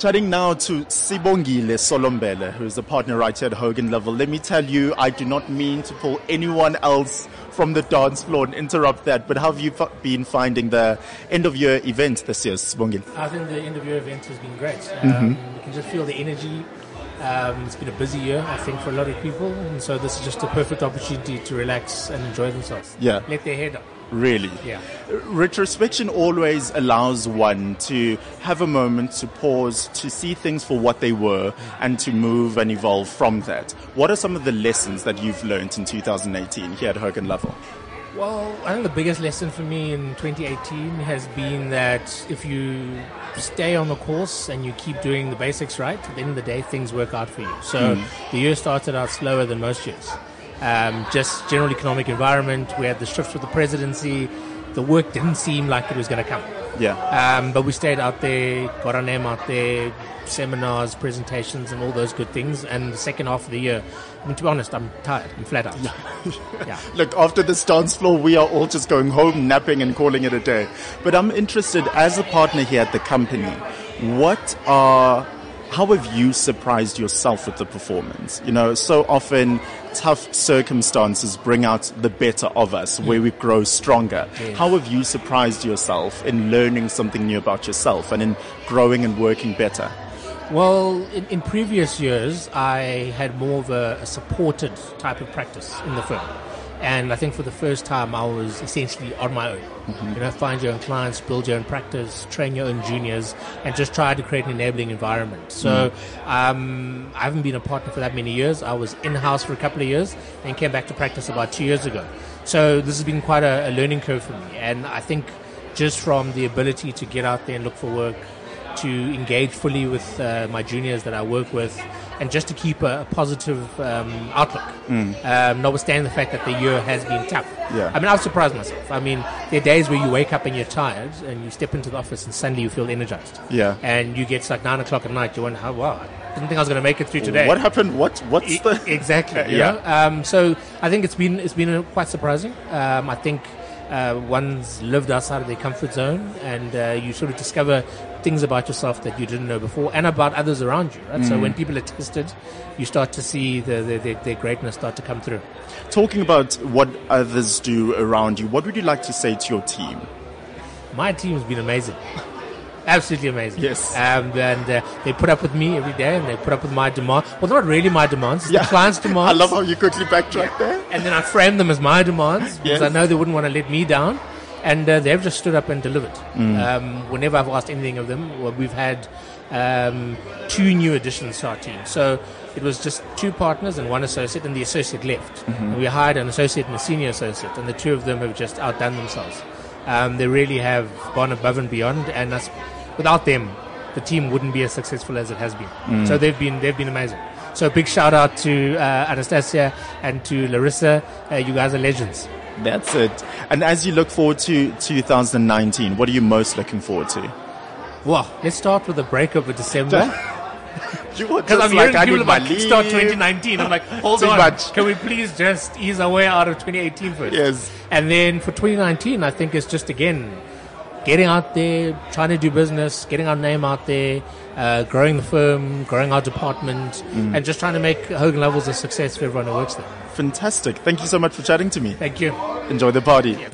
Chatting now to Sibongile Solombele, who is a partner right here at Hogan Lovells. Let me tell you, I do not mean to pull anyone else from the dance floor and interrupt that, but how have you been finding the end of year event this year, Sibongile? I think the end of year event has been great. Um, mm-hmm. You can just feel the energy. Um, it's been a busy year, I think, for a lot of people, and so this is just a perfect opportunity to relax and enjoy themselves. Yeah. Let their head up. Really? Yeah. Retrospection always allows one to have a moment to pause, to see things for what they were, and to move and evolve from that. What are some of the lessons that you've learned in 2018 here at Hogan Lovells? Well, I think the biggest lesson for me in 2018 has been that if you stay on the course and you keep doing the basics right, at the end of the day, things work out for you. So mm. the year started out slower than most years um, just general economic environment. We had the shifts with the presidency. The work didn't seem like it was going to come. Yeah. Um, but we stayed out there, got our name out there, seminars, presentations, and all those good things. And the second half of the year, I mean, to be honest, I'm tired. I'm flat out. Yeah. yeah. Look, after this dance floor, we are all just going home, napping, and calling it a day. But I'm interested, as a partner here at the company, what are how have you surprised yourself with the performance? You know, so often tough circumstances bring out the better of us, mm. where we grow stronger. Mm. How have you surprised yourself in learning something new about yourself and in growing and working better? Well, in, in previous years, I had more of a, a supported type of practice in the firm. And I think for the first time, I was essentially on my own. Mm-hmm. You know, find your own clients, build your own practice, train your own juniors, and just try to create an enabling environment. So mm-hmm. um, I haven't been a partner for that many years. I was in house for a couple of years and came back to practice about two years ago. So this has been quite a, a learning curve for me. And I think just from the ability to get out there and look for work, to engage fully with uh, my juniors that I work with, and just to keep a, a positive um, outlook, mm. um, notwithstanding the fact that the year has been tough. Yeah. I mean, I've surprised myself. I mean, there are days where you wake up and you're tired, and you step into the office, and suddenly you feel energized. Yeah. And you get to like nine o'clock at night, you wonder, how, wow, I didn't think I was going to make it through today. What happened? What? What's the exactly? yeah. Um, so I think it's been it's been quite surprising. Um, I think uh, one's lived outside of their comfort zone, and uh, you sort of discover things about yourself that you didn't know before, and about others around you. Right? Mm. So when people are tested, you start to see the, the, the, their greatness start to come through. Talking about what others do around you, what would you like to say to your team? My team has been amazing. Absolutely amazing. Yes. Um, and uh, they put up with me every day and they put up with my demands. Well, not really my demands, yeah. the client's demands. I love how you quickly backtrack there. And then I frame them as my demands because yes. I know they wouldn't want to let me down. And uh, they've just stood up and delivered. Mm. Um, whenever I've asked anything of them, well, we've had um, two new additions to our team. So it was just two partners and one associate, and the associate left. Mm-hmm. And we hired an associate and a senior associate, and the two of them have just outdone themselves. Um, they really have gone above and beyond, and that's without them, the team wouldn't be as successful as it has been. Mm. So they've been they've been amazing. So big shout out to uh, Anastasia and to Larissa. Uh, you guys are legends. That's it. And as you look forward to 2019, what are you most looking forward to? Well, let's start with the breakup of December. Because I'm hearing like, people about start 2019. I'm like, hold on. Much. Can we please just ease our way out of 2018 first? Yes. And then for 2019, I think it's just again getting out there, trying to do business, getting our name out there, uh, growing the firm, growing our department, mm. and just trying to make Hogan Lovells a success for everyone who works there. Fantastic. Thank you so much for chatting to me. Thank you. Enjoy the party. Yeah.